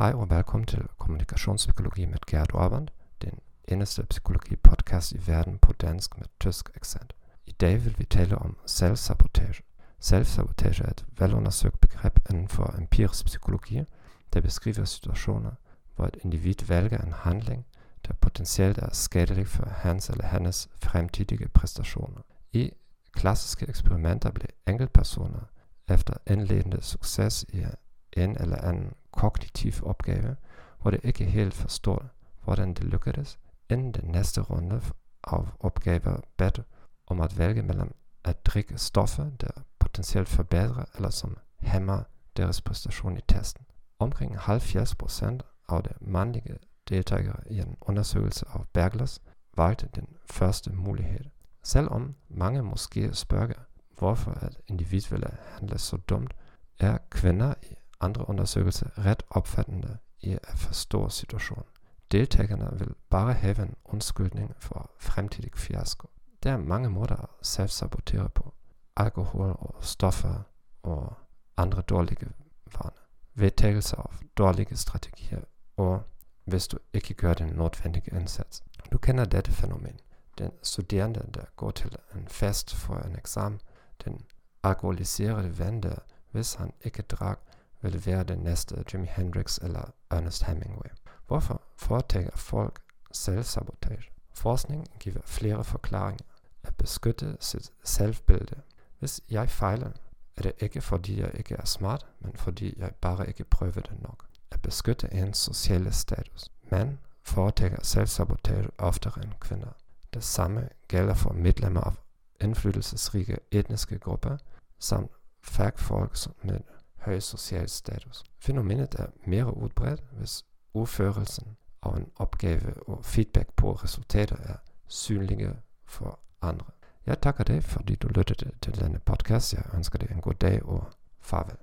Hej og velkommen til Kommunikationspsykologi med Gerd Orband, den eneste psykologi-podcast i verden på dansk med tysk accent. I dag vil vi tale om selvsabotage. Selvsabotage er et velundersøgt begreb inden for empirisk psykologi, der beskriver situationer, hvor et individ vælger en handling, der potentielt er skadelig for hans eller hendes fremtidige præstationer. I klassiske eksperimenter blev enkeltpersoner efter indledende succes i en eller anden kognitiv opgave, hvor det ikke helt forstår, hvordan det lykkedes, inden den næste runde af opgaver bedt om at vælge mellem at drikke stoffer, der potentielt forbedrer eller som hæmmer deres præstation i testen. Omkring 70% af de mandlige deltagere i en undersøgelse af Berglers valgte den første mulighed. Selvom mange måske spørger, hvorfor et individ ville handle så dumt, er kvinder i andre undersøgelser ret opfattende i at forstå situationen. Deltagerne vil bare have en undskyldning for fremtidig fiasko. Der er mange måder at self-sabotere på. Alkohol og stoffer og andre dårlige vaner. Vedtagelse af dårlige strategier og hvis du ikke gør den nødvendige indsats. Du kender dette fænomen. Den studerende, der går til en fest for en eksamen, den alkoholiserede ven, der, hvis han ikke drak, vil være den næste Jimi Hendrix eller Ernest Hemingway. Hvorfor foretager folk selvsabotage? Forskning giver flere forklaringer. At beskytte sit selvbillede. Hvis jeg fejler, er det ikke fordi jeg ikke er smart, men fordi jeg bare ikke prøver det nok. At beskytte ens sociale status. Mænd foretager selvsabotage oftere end kvinder. Det samme gælder for medlemmer af indflydelsesrige etniske grupper, samt fagfolk med høj social status. Fænomenet er mere udbredt, hvis udførelsen af en opgave og feedback på resultater er synlige for andre. Jeg takker dig, fordi du lyttede til denne podcast. Jeg ønsker dig en god dag og farvel.